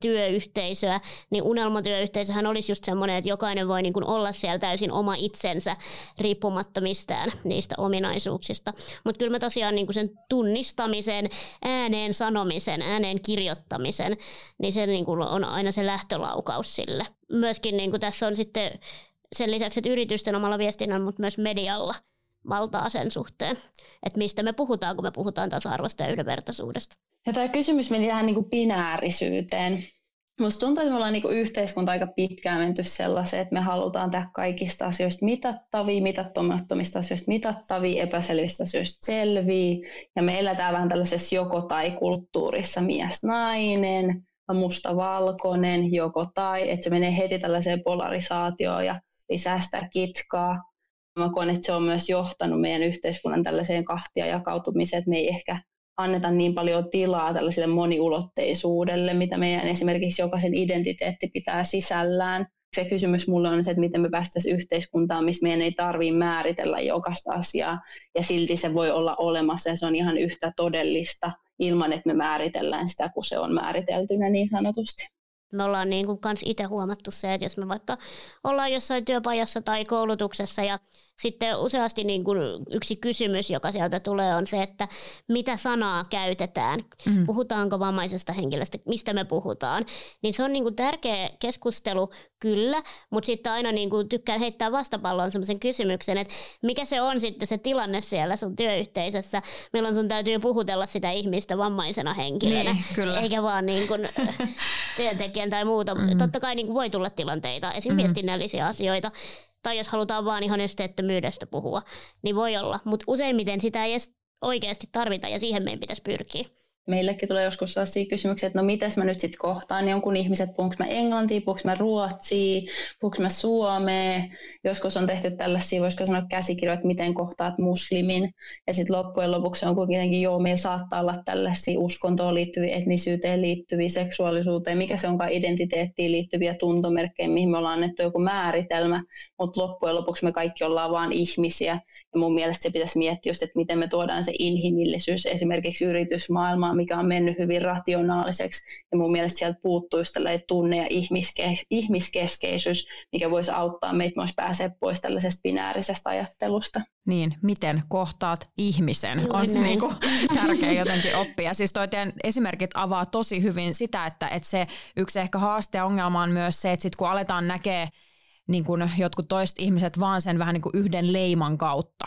työyhteisöä, niin unelmatyöyhteisöhän olisi just semmoinen, että jokainen voi niin kuin olla siellä täysin oma itsensä riippumatta mistään niistä ominaisuuksista. Mutta kyllä mä tosiaan niin kuin sen tunnistamisen, ääneen sanomisen, ääneen kirjoittamisen, niin se niin kuin on aina se lähtölaukaus sille. Myöskin niin kuin tässä on sitten sen lisäksi, että yritysten omalla viestinnällä, mutta myös medialla valtaa sen suhteen, että mistä me puhutaan, kun me puhutaan tasa-arvosta ja yhdenvertaisuudesta. Ja tämä kysymys meni tähän niin kuin binäärisyyteen. Musta tuntuu, että me ollaan niin yhteiskunta aika pitkään menty sellaiseen, että me halutaan tehdä kaikista asioista mitattavia, mitattomattomista asioista mitattavia, epäselvistä asioista selviä. Ja me eletään vähän tällaisessa joko-tai-kulttuurissa mies-nainen, musta-valkoinen, joko tai, että se menee heti tällaiseen polarisaatioon ja lisää sitä kitkaa. Mä koen, että se on myös johtanut meidän yhteiskunnan tällaiseen kahtia jakautumiseen, että me ei ehkä anneta niin paljon tilaa tällaiselle moniulotteisuudelle, mitä meidän esimerkiksi jokaisen identiteetti pitää sisällään. Se kysymys mulle on se, että miten me päästäisiin yhteiskuntaan, missä meidän ei tarvitse määritellä jokaista asiaa, ja silti se voi olla olemassa, ja se on ihan yhtä todellista, ilman että me määritellään sitä, kun se on määriteltynä niin sanotusti. Me ollaan niin kuin kans itse huomattu se, että jos me vaikka ollaan jossain työpajassa tai koulutuksessa ja sitten useasti niin kuin yksi kysymys, joka sieltä tulee, on se, että mitä sanaa käytetään. Mm. Puhutaanko vammaisesta henkilöstä, mistä me puhutaan. Niin se on niin kuin tärkeä keskustelu, kyllä, mutta sitten aina niin kuin tykkään heittää vastapallon sellaisen kysymyksen, että mikä se on sitten se tilanne siellä sun työyhteisössä, milloin sun täytyy puhutella sitä ihmistä vammaisena henkilönä, niin, kyllä. eikä vaan niin kuin työntekijän tai muuta. Mm. Totta kai niin kuin voi tulla tilanteita, esimerkiksi mm. viestinnällisiä asioita, tai jos halutaan vaan ihan esteettömyydestä puhua, niin voi olla. Mutta useimmiten sitä ei edes oikeasti tarvita ja siihen meidän pitäisi pyrkiä meillekin tulee joskus sellaisia kysymyksiä, että no miten mä nyt sitten kohtaan jonkun ihmiset, puhunko mä englantia, puhunko mä ruotsia, puhunko mä suomea. Joskus on tehty tällaisia, voisiko sanoa käsikirjoja, että miten kohtaat muslimin. Ja sitten loppujen lopuksi on kuitenkin, joo, meillä saattaa olla tällaisia uskontoon liittyviä, etnisyyteen liittyviä, seksuaalisuuteen, mikä se onkaan identiteettiin liittyviä tuntomerkkejä, mihin me ollaan annettu joku määritelmä, mutta loppujen lopuksi me kaikki ollaan vain ihmisiä. Ja mun mielestä se pitäisi miettiä just, että miten me tuodaan se inhimillisyys esimerkiksi yritysmaailmaan, mikä on mennyt hyvin rationaaliseksi. Ja mun mielestä sieltä puuttuu just tunne- ja ihmiske- ihmiskeskeisyys, mikä voisi auttaa meitä myös pääsee pois tällaisesta binäärisestä ajattelusta. Niin, miten kohtaat ihmisen, Juuri on se niin kuin tärkeä jotenkin oppia. Siis toi teidän esimerkit avaa tosi hyvin sitä, että, että se yksi ehkä haaste ja ongelma on myös se, että sit kun aletaan näkee niin kuin jotkut toiset ihmiset vaan sen vähän niin kuin yhden leiman kautta,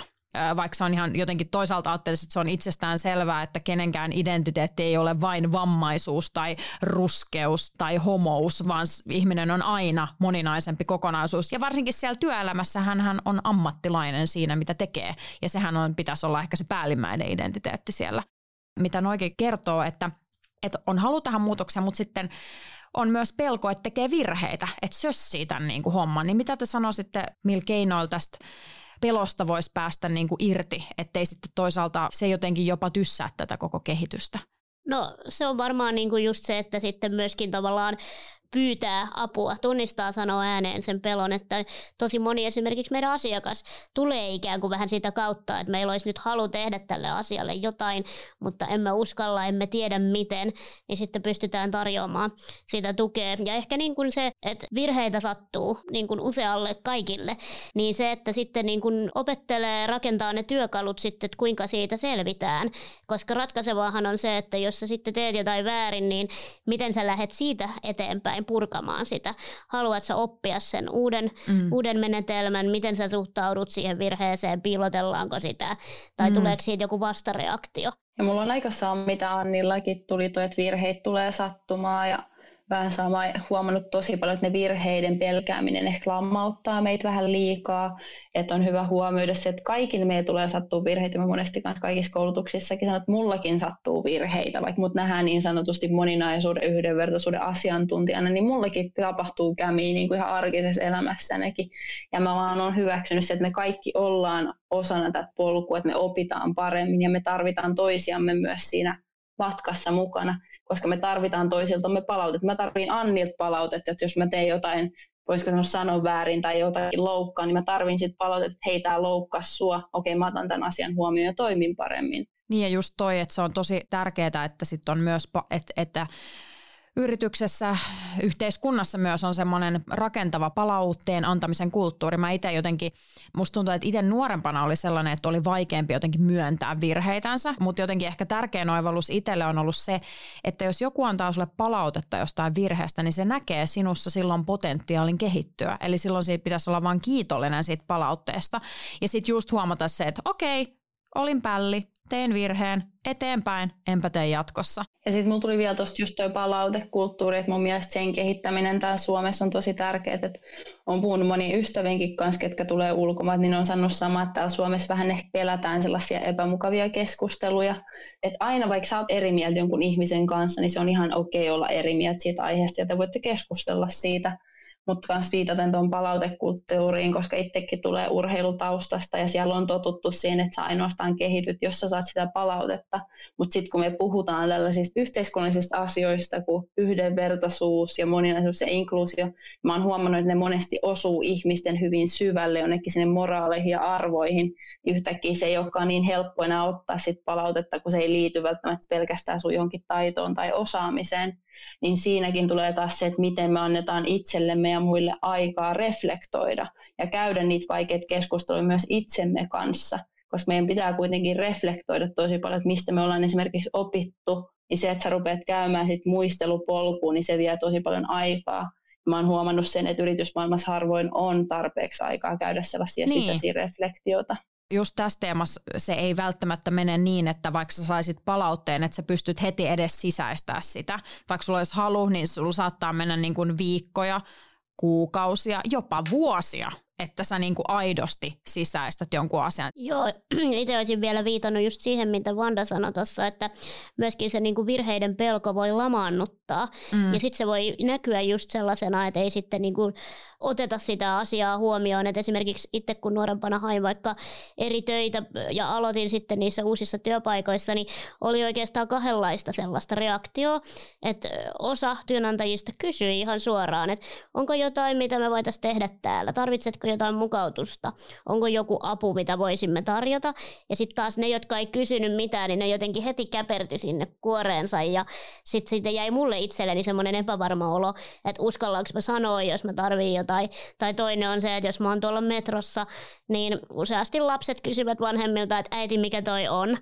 vaikka se on ihan jotenkin toisaalta ajattelisin, että se on itsestään selvää, että kenenkään identiteetti ei ole vain vammaisuus tai ruskeus tai homous, vaan ihminen on aina moninaisempi kokonaisuus. Ja varsinkin siellä työelämässä hän on ammattilainen siinä, mitä tekee. Ja sehän on, pitäisi olla ehkä se päällimmäinen identiteetti siellä. Mitä noikin kertoo, että, että on halu tähän muutokseen, mutta sitten on myös pelko, että tekee virheitä, että sössii tämän niin kuin homman. Niin mitä te sanoisitte, millä keinoilla tästä pelosta voisi päästä niin kuin irti, ettei sitten toisaalta se jotenkin jopa tyssää tätä koko kehitystä? No se on varmaan niin kuin just se, että sitten myöskin tavallaan pyytää apua, tunnistaa sanoa ääneen sen pelon, että tosi moni esimerkiksi meidän asiakas tulee ikään kuin vähän sitä kautta, että meillä olisi nyt halu tehdä tälle asialle jotain, mutta emme uskalla, emme tiedä miten, niin sitten pystytään tarjoamaan sitä tukea. Ja ehkä niin kuin se, että virheitä sattuu niin kuin usealle kaikille, niin se, että sitten niin kuin opettelee rakentaa ne työkalut sitten, että kuinka siitä selvitään, koska ratkaisevaahan on se, että jos sä sitten teet jotain väärin, niin miten sä lähdet siitä eteenpäin eteenpäin purkamaan sitä. Haluat sä oppia sen uuden, mm. uuden menetelmän, miten sä suhtaudut siihen virheeseen, piilotellaanko sitä, tai mm. tuleeko siitä joku vastareaktio. Ja mulla on aika sama, mitä Annillakin tuli, toi, että virheitä tulee sattumaan ja vähän sama huomannut tosi paljon, että ne virheiden pelkääminen ehkä lammauttaa meitä vähän liikaa. Että on hyvä huomioida se, että kaikille meillä tulee sattua virheitä. Mä monesti kanssa kaikissa koulutuksissakin sanon, että mullakin sattuu virheitä, vaikka mut nähdään niin sanotusti moninaisuuden, yhdenvertaisuuden asiantuntijana, niin mullakin tapahtuu kämiä niin kuin ihan arkisessa elämässänekin. Ja mä vaan on hyväksynyt se, että me kaikki ollaan osana tätä polkua, että me opitaan paremmin ja me tarvitaan toisiamme myös siinä matkassa mukana koska me tarvitaan toisiltamme palautetta. Mä tarvin Annilta palautetta, että jos mä teen jotain, voisiko sanoa sanoa väärin tai jotakin loukkaa, niin mä tarvin sitten palautetta, että hei, tämä sua, okei, mä otan tämän asian huomioon ja toimin paremmin. Niin ja just toi, että se on tosi tärkeää, että sitten on myös, että, että yrityksessä, yhteiskunnassa myös on semmoinen rakentava palautteen antamisen kulttuuri. Mä itse jotenkin, musta tuntuu, että itse nuorempana oli sellainen, että oli vaikeampi jotenkin myöntää virheitänsä, mutta jotenkin ehkä tärkein oivallus itselle on ollut se, että jos joku antaa sulle palautetta jostain virheestä, niin se näkee sinussa silloin potentiaalin kehittyä. Eli silloin siitä pitäisi olla vain kiitollinen siitä palautteesta. Ja sitten just huomata se, että okei, olin pälli, teen virheen, eteenpäin, enpä tee jatkossa. Ja sitten mulla tuli vielä tuosta just toi palautekulttuuri, että mun mielestä sen kehittäminen täällä Suomessa on tosi tärkeää, että on puhunut moni ystävienkin kanssa, ketkä tulee ulkomaat, niin on sanonut sama, että täällä Suomessa vähän ehkä pelätään sellaisia epämukavia keskusteluja, että aina vaikka sä oot eri mieltä jonkun ihmisen kanssa, niin se on ihan okei okay olla eri mieltä siitä aiheesta, ja te voitte keskustella siitä, mutta myös viitaten tuon palautekulttuuriin, koska itsekin tulee urheilutaustasta ja siellä on totuttu siihen, että sä ainoastaan kehityt, jos sä saat sitä palautetta. Mutta sitten kun me puhutaan tällaisista yhteiskunnallisista asioista kuin yhdenvertaisuus ja moninaisuus ja inkluusio, mä oon huomannut, että ne monesti osuu ihmisten hyvin syvälle jonnekin sinne moraaleihin ja arvoihin. Yhtäkkiä se ei olekaan niin helppo enää ottaa sit palautetta, kun se ei liity välttämättä pelkästään sun johonkin taitoon tai osaamiseen niin siinäkin tulee taas se, että miten me annetaan itsellemme ja muille aikaa reflektoida ja käydä niitä vaikeita keskusteluja myös itsemme kanssa, koska meidän pitää kuitenkin reflektoida tosi paljon, että mistä me ollaan esimerkiksi opittu, niin se, että sä rupeat käymään sit muistelupolkuun, niin se vie tosi paljon aikaa. Mä oon huomannut sen, että yritysmaailmassa harvoin on tarpeeksi aikaa käydä sellaisia niin. sisäisiä reflektioita just tässä teemassa se ei välttämättä mene niin, että vaikka sä saisit palautteen, että sä pystyt heti edes sisäistää sitä. Vaikka sulla olisi halu, niin sulla saattaa mennä niin kuin viikkoja, kuukausia, jopa vuosia että sä niin kuin aidosti sisäistät jonkun asian. Joo, itse olisin vielä viitannut just siihen, mitä Vanda sanoi tuossa, että myöskin se niin kuin virheiden pelko voi lamaannuttaa. Mm. Ja sitten se voi näkyä just sellaisena, että ei sitten niin kuin oteta sitä asiaa huomioon. Et esimerkiksi itse kun nuorempana hain vaikka eri töitä ja aloitin sitten niissä uusissa työpaikoissa, niin oli oikeastaan kahdenlaista sellaista reaktioa, että osa työnantajista kysyi ihan suoraan, että onko jotain, mitä me voitaisiin tehdä täällä, tarvitsetko jotain mukautusta, onko joku apu, mitä voisimme tarjota. Ja sitten taas ne, jotka ei kysynyt mitään, niin ne jotenkin heti käpertyi sinne kuoreensa ja sitten siitä jäi mulle itselleni semmoinen epävarma olo, että uskallanko mä sanoa, jos mä tarviin jotain. Tai toinen on se, että jos mä oon tuolla metrossa, niin useasti lapset kysyvät vanhemmilta, että äiti, mikä toi on.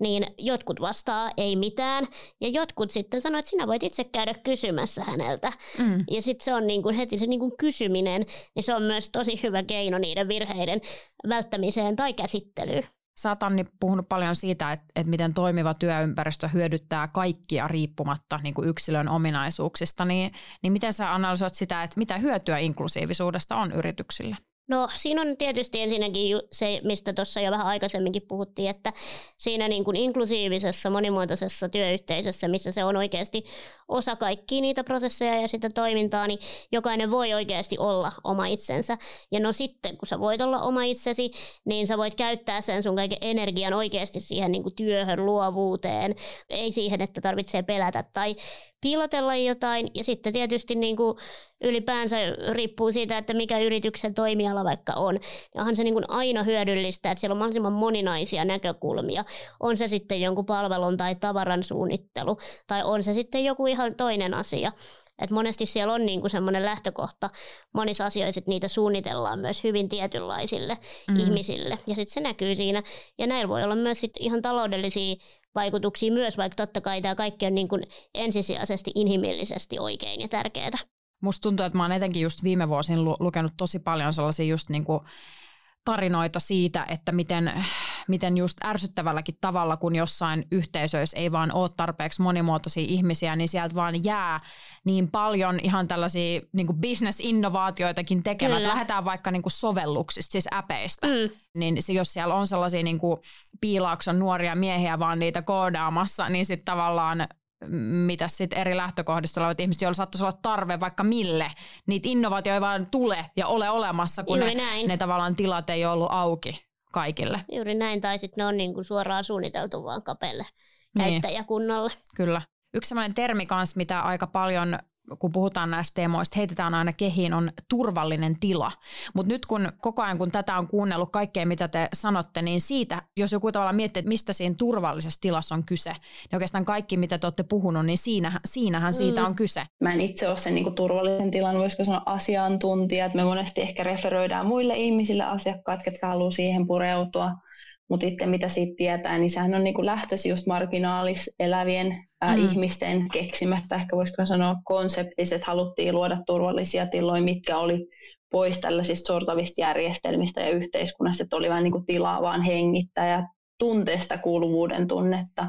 Niin jotkut vastaa ei mitään, ja jotkut sitten sanoo, että sinä voit itse käydä kysymässä häneltä. Mm. Ja sitten se on niin kuin heti se niin kuin kysyminen, niin se on myös tosi hyvä keino niiden virheiden välttämiseen tai käsittelyyn. Sä oot Anni puhunut paljon siitä, että, että miten toimiva työympäristö hyödyttää kaikkia riippumatta niin kuin yksilön ominaisuuksista, niin, niin miten sä analysoit sitä, että mitä hyötyä inklusiivisuudesta on yrityksille? No siinä on tietysti ensinnäkin se, mistä tuossa jo vähän aikaisemminkin puhuttiin, että siinä niin kuin inklusiivisessa monimuotoisessa työyhteisössä, missä se on oikeasti osa kaikkia niitä prosesseja ja sitä toimintaa, niin jokainen voi oikeasti olla oma itsensä. Ja no sitten, kun sä voit olla oma itsesi, niin sä voit käyttää sen sun kaiken energian oikeasti siihen niin kuin työhön, luovuuteen, ei siihen, että tarvitsee pelätä tai piilotella jotain. Ja sitten tietysti niin kuin ylipäänsä riippuu siitä, että mikä yrityksen toimiala vaikka on. Ja onhan se niin kuin aina hyödyllistä, että siellä on mahdollisimman moninaisia näkökulmia. On se sitten jonkun palvelun tai tavaran suunnittelu, tai on se sitten joku ihan toinen asia. Et monesti siellä on niinku semmoinen lähtökohta monissa asioissa, että niitä suunnitellaan myös hyvin tietynlaisille mm. ihmisille. Ja sitten se näkyy siinä. Ja näillä voi olla myös sit ihan taloudellisia vaikutuksia myös, vaikka totta kai tämä kaikki on niinku ensisijaisesti inhimillisesti oikein ja tärkeää. Musta tuntuu, että mä oon etenkin just viime vuosina lukenut tosi paljon sellaisia just niinku tarinoita siitä, että miten, miten just ärsyttävälläkin tavalla, kun jossain yhteisöissä ei vaan ole tarpeeksi monimuotoisia ihmisiä, niin sieltä vaan jää niin paljon ihan tällaisia niin kuin business-innovaatioitakin tekemään. Kyllä. Lähdetään vaikka niin kuin sovelluksista, siis äpeistä. Mm. Niin se, jos siellä on sellaisia niin kuin piilaakson nuoria miehiä vaan niitä koodaamassa, niin sitten tavallaan mitä sitten eri lähtökohdista olevat ihmiset, joilla saattaisi olla tarve vaikka mille. Niitä innovaatioita ei vaan tule ja ole olemassa, kun ne, ne tavallaan tilat ei ollut auki kaikille. Juuri näin, tai sitten ne on niinku suoraan suunniteltu vaan kapelle niin. käyttäjäkunnalle. Kyllä. Yksi sellainen termi kanssa, mitä aika paljon kun puhutaan näistä teemoista, heitetään aina kehiin, on turvallinen tila. Mutta nyt kun koko ajan, kun tätä on kuunnellut kaikkea, mitä te sanotte, niin siitä, jos joku tavallaan miettii, että mistä siinä turvallisessa tilassa on kyse, niin oikeastaan kaikki, mitä te olette puhunut, niin siinähän, siinähän mm. siitä on kyse. Mä en itse ole sen niin kuin turvallisen tilan, voisiko sanoa asiantuntija, että me monesti ehkä referoidaan muille ihmisille asiakkaat, jotka haluaa siihen pureutua – mutta sitten mitä siitä tietää, niin sehän on niinku lähtöisin just marginaalis elävien ää, mm. ihmisten keksimästä, ehkä voisiko sanoa konseptis, että haluttiin luoda turvallisia tiloja, mitkä oli pois tällaisista sortavista järjestelmistä ja yhteiskunnasta, että oli vain niinku tilaa vaan hengittää ja tunteesta kuuluvuuden tunnetta,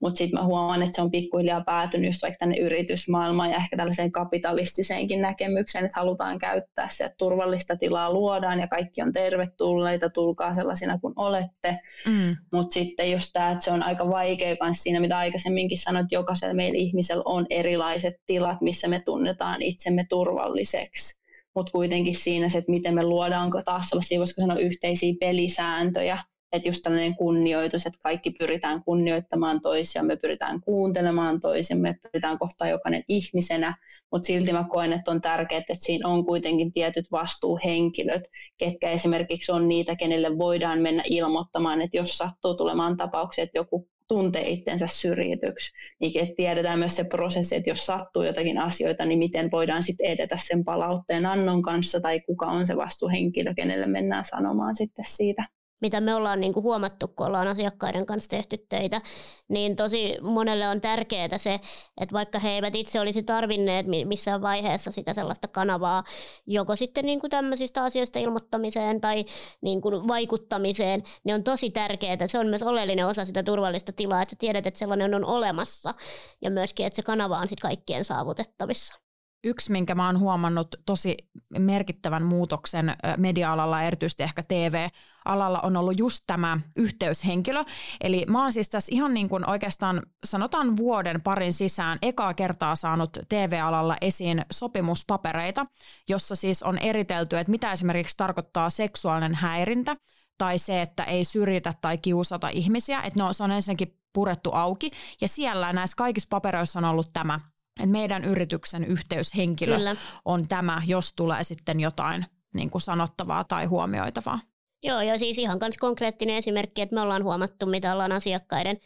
mutta sitten mä huomaan, että se on pikkuhiljaa päätynyt just vaikka tänne yritysmaailmaan ja ehkä tällaiseen kapitalistiseenkin näkemykseen, että halutaan käyttää se, että turvallista tilaa luodaan ja kaikki on tervetulleita, tulkaa sellaisina kuin olette, mm. mutta sitten just tämä, että se on aika vaikea myös siinä, mitä aikaisemminkin sanoit, että jokaisella meillä ihmisellä on erilaiset tilat, missä me tunnetaan itsemme turvalliseksi, mutta kuitenkin siinä se, että miten me luodaanko taas sellaisia, voisiko sanoa, yhteisiä pelisääntöjä, että just tällainen kunnioitus, että kaikki pyritään kunnioittamaan toisia, me pyritään kuuntelemaan toisiamme, me pyritään kohtaa jokainen ihmisenä, mutta silti mä koen, että on tärkeää, että siinä on kuitenkin tietyt vastuuhenkilöt, ketkä esimerkiksi on niitä, kenelle voidaan mennä ilmoittamaan, että jos sattuu tulemaan tapauksia, että joku tuntee itsensä syrjityksi, niin tiedetään myös se prosessi, että jos sattuu jotakin asioita, niin miten voidaan sitten edetä sen palautteen annon kanssa, tai kuka on se vastuuhenkilö, kenelle mennään sanomaan sitten siitä mitä me ollaan niin kuin huomattu, kun ollaan asiakkaiden kanssa tehty töitä, niin tosi monelle on tärkeää se, että vaikka he eivät itse olisi tarvinneet missään vaiheessa sitä sellaista kanavaa, joko sitten niin kuin tämmöisistä asioista ilmoittamiseen tai niin kuin vaikuttamiseen, niin on tosi tärkeää. Se on myös oleellinen osa sitä turvallista tilaa, että tiedät, että sellainen on olemassa ja myöskin, että se kanava on sitten kaikkien saavutettavissa. Yksi, minkä mä oon huomannut tosi merkittävän muutoksen media-alalla, erityisesti ehkä TV-alalla, on ollut just tämä yhteyshenkilö. Eli mä oon siis tässä ihan niin kuin oikeastaan sanotaan vuoden parin sisään ekaa kertaa saanut TV-alalla esiin sopimuspapereita, jossa siis on eritelty, että mitä esimerkiksi tarkoittaa seksuaalinen häirintä tai se, että ei syrjitä tai kiusata ihmisiä. Että no, se on ensinnäkin purettu auki ja siellä näissä kaikissa paperoissa on ollut tämä että meidän yrityksen yhteyshenkilö Kyllä. on tämä, jos tulee sitten jotain niin kuin sanottavaa tai huomioitavaa. Joo, ja siis ihan myös konkreettinen esimerkki, että me ollaan huomattu, mitä ollaan asiakkaiden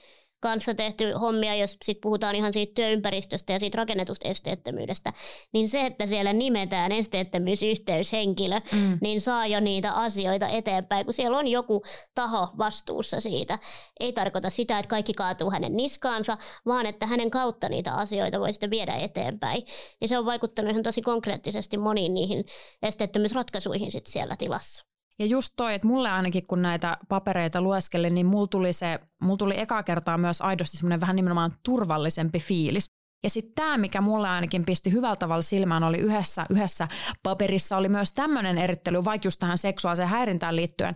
kanssa tehty hommia, jos sit puhutaan ihan siitä työympäristöstä ja siitä rakennetusta esteettömyydestä, niin se, että siellä nimetään esteettömyysyhteyshenkilö, mm. niin saa jo niitä asioita eteenpäin, kun siellä on joku taho vastuussa siitä. Ei tarkoita sitä, että kaikki kaatuu hänen niskaansa, vaan että hänen kautta niitä asioita voi sitten viedä eteenpäin. Ja se on vaikuttanut ihan tosi konkreettisesti moniin niihin esteettömyysratkaisuihin sit siellä tilassa. Ja just toi, että mulle ainakin kun näitä papereita lueskelin, niin mulla tuli, se, mulla tuli eka kertaa myös aidosti semmoinen vähän nimenomaan turvallisempi fiilis. Ja sitten tämä, mikä mulle ainakin pisti hyvällä tavalla silmään, oli yhdessä, yhdessä paperissa oli myös tämmöinen erittely, vaikka just tähän seksuaaliseen häirintään liittyen,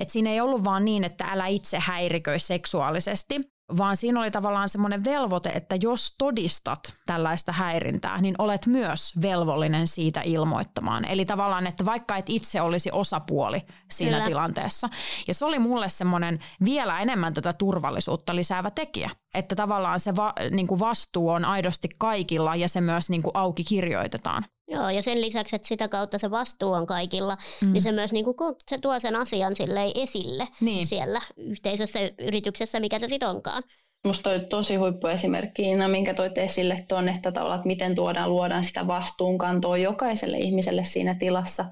että siinä ei ollut vaan niin, että älä itse häiriköi seksuaalisesti, vaan siinä oli tavallaan semmoinen velvoite, että jos todistat tällaista häirintää, niin olet myös velvollinen siitä ilmoittamaan. Eli tavallaan, että vaikka et itse olisi osapuoli siinä Kyllä. tilanteessa. Ja se oli mulle semmoinen vielä enemmän tätä turvallisuutta lisäävä tekijä. Että tavallaan se va, niin kuin vastuu on aidosti kaikilla ja se myös niin kuin auki kirjoitetaan. Joo, ja sen lisäksi, että sitä kautta se vastuu on kaikilla, mm. niin se myös niin kuin, se tuo sen asian esille niin. siellä yhteisössä, yrityksessä, mikä se sitten onkaan. Minusta oli tosi huippuesimerkki, Inna, minkä toit esille tuonne, että, että miten tuodaan, luodaan sitä vastuunkantoa jokaiselle ihmiselle siinä tilassa.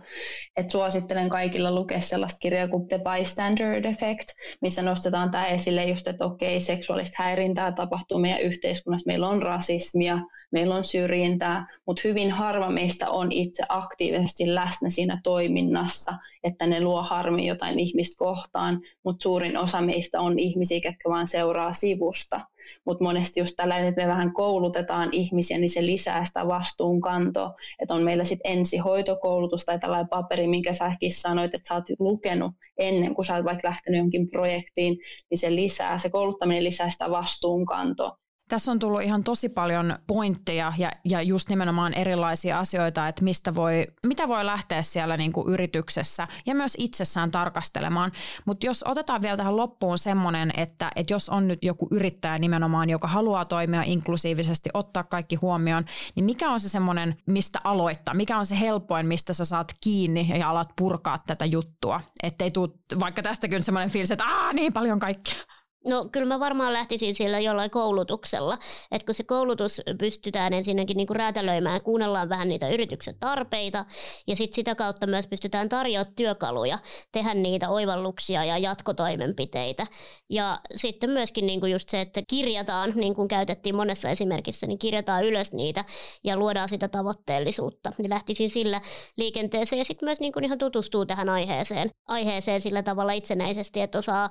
Et suosittelen kaikilla lukea sellaista kirjaa kuin The Bystander Effect, missä nostetaan tämä esille just, että okei, seksuaalista häirintää tapahtuu meidän yhteiskunnassa, meillä on rasismia, meillä on syrjintää, mutta hyvin harva meistä on itse aktiivisesti läsnä siinä toiminnassa, että ne luo harmi jotain ihmistä kohtaan, mutta suurin osa meistä on ihmisiä, jotka vain seuraa sivusta. Mutta monesti just tällainen, että me vähän koulutetaan ihmisiä, niin se lisää sitä vastuunkantoa. Että on meillä sitten ensihoitokoulutus tai tällainen paperi, minkä sä ehkä sanoit, että sä oot lukenut ennen kuin sä oot vaikka lähtenyt jonkin projektiin, niin se lisää, se kouluttaminen lisää sitä vastuunkantoa. Tässä on tullut ihan tosi paljon pointteja ja, ja just nimenomaan erilaisia asioita, että mistä voi, mitä voi lähteä siellä niin kuin yrityksessä ja myös itsessään tarkastelemaan. Mutta jos otetaan vielä tähän loppuun semmoinen, että, että jos on nyt joku yrittäjä nimenomaan, joka haluaa toimia inklusiivisesti, ottaa kaikki huomioon, niin mikä on se semmoinen, mistä aloittaa? Mikä on se helpoin, mistä sä saat kiinni ja alat purkaa tätä juttua? Ettei tule vaikka tästäkin semmoinen fiilis, että aah niin paljon kaikkea. No kyllä mä varmaan lähtisin sillä jollain koulutuksella, että kun se koulutus pystytään ensinnäkin niin kuin räätälöimään, kuunnellaan vähän niitä yrityksen tarpeita ja sitten sitä kautta myös pystytään tarjoamaan työkaluja, tehdä niitä oivalluksia ja jatkotoimenpiteitä. Ja sitten myöskin niin kuin just se, että kirjataan, niin kuin käytettiin monessa esimerkissä, niin kirjataan ylös niitä ja luodaan sitä tavoitteellisuutta. Niin lähtisin sillä liikenteeseen ja sitten myös niin kuin ihan tutustuu tähän aiheeseen, aiheeseen sillä tavalla itsenäisesti, että osaa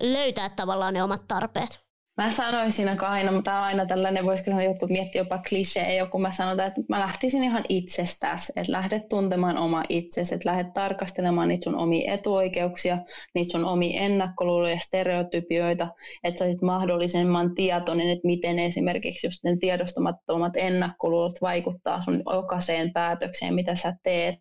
löytää tavallaan ne omat tarpeet. Mä sanoisin aina, mutta aina tällainen, voisiko sanoa, jotkut miettiä jopa klisee, joku mä sanotaan, että mä lähtisin ihan itsestäsi, että lähdet tuntemaan oma itsesi, että lähdet tarkastelemaan niitä sun omia etuoikeuksia, niitä sun omia ennakkoluuloja, stereotypioita, että sä olisit mahdollisimman tietoinen, että miten esimerkiksi just ne tiedostamattomat ennakkoluulot vaikuttaa sun jokaiseen päätökseen, mitä sä teet,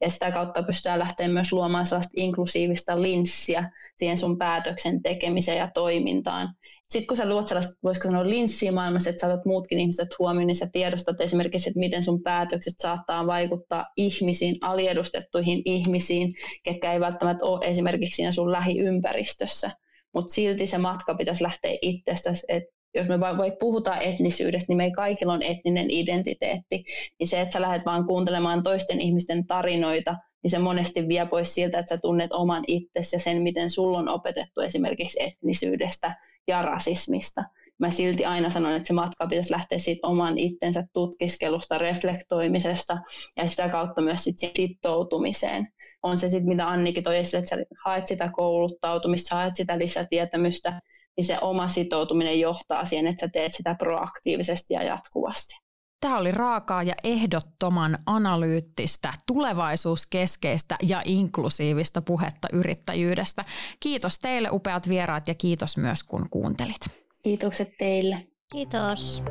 ja sitä kautta pystytään lähteä myös luomaan sellaista inklusiivista linssiä siihen sun päätöksen tekemiseen ja toimintaan, sitten kun sä luot sellaista, voisiko sanoa linssiä maailmassa, että saatat muutkin ihmiset huomioon, niin sä tiedostat esimerkiksi, että miten sun päätökset saattaa vaikuttaa ihmisiin, aliedustettuihin ihmisiin, ketkä ei välttämättä ole esimerkiksi siinä sun lähiympäristössä. Mutta silti se matka pitäisi lähteä itsestäsi, että jos me vaikka puhutaan etnisyydestä, niin me ei kaikilla on etninen identiteetti, niin se, että sä lähdet vaan kuuntelemaan toisten ihmisten tarinoita, niin se monesti vie pois siltä, että sä tunnet oman itsesi ja sen, miten sulla on opetettu esimerkiksi etnisyydestä ja rasismista. Mä silti aina sanon, että se matka pitäisi lähteä siitä oman itsensä tutkiskelusta, reflektoimisesta ja sitä kautta myös sit sitoutumiseen. On se sitten, mitä Annikin toi esille, että sä haet sitä kouluttautumista, haet sitä lisätietämystä, niin se oma sitoutuminen johtaa siihen, että sä teet sitä proaktiivisesti ja jatkuvasti. Tämä oli raakaa ja ehdottoman analyyttistä, tulevaisuuskeskeistä ja inklusiivista puhetta yrittäjyydestä. Kiitos teille upeat vieraat ja kiitos myös kun kuuntelit. Kiitokset teille. Kiitos.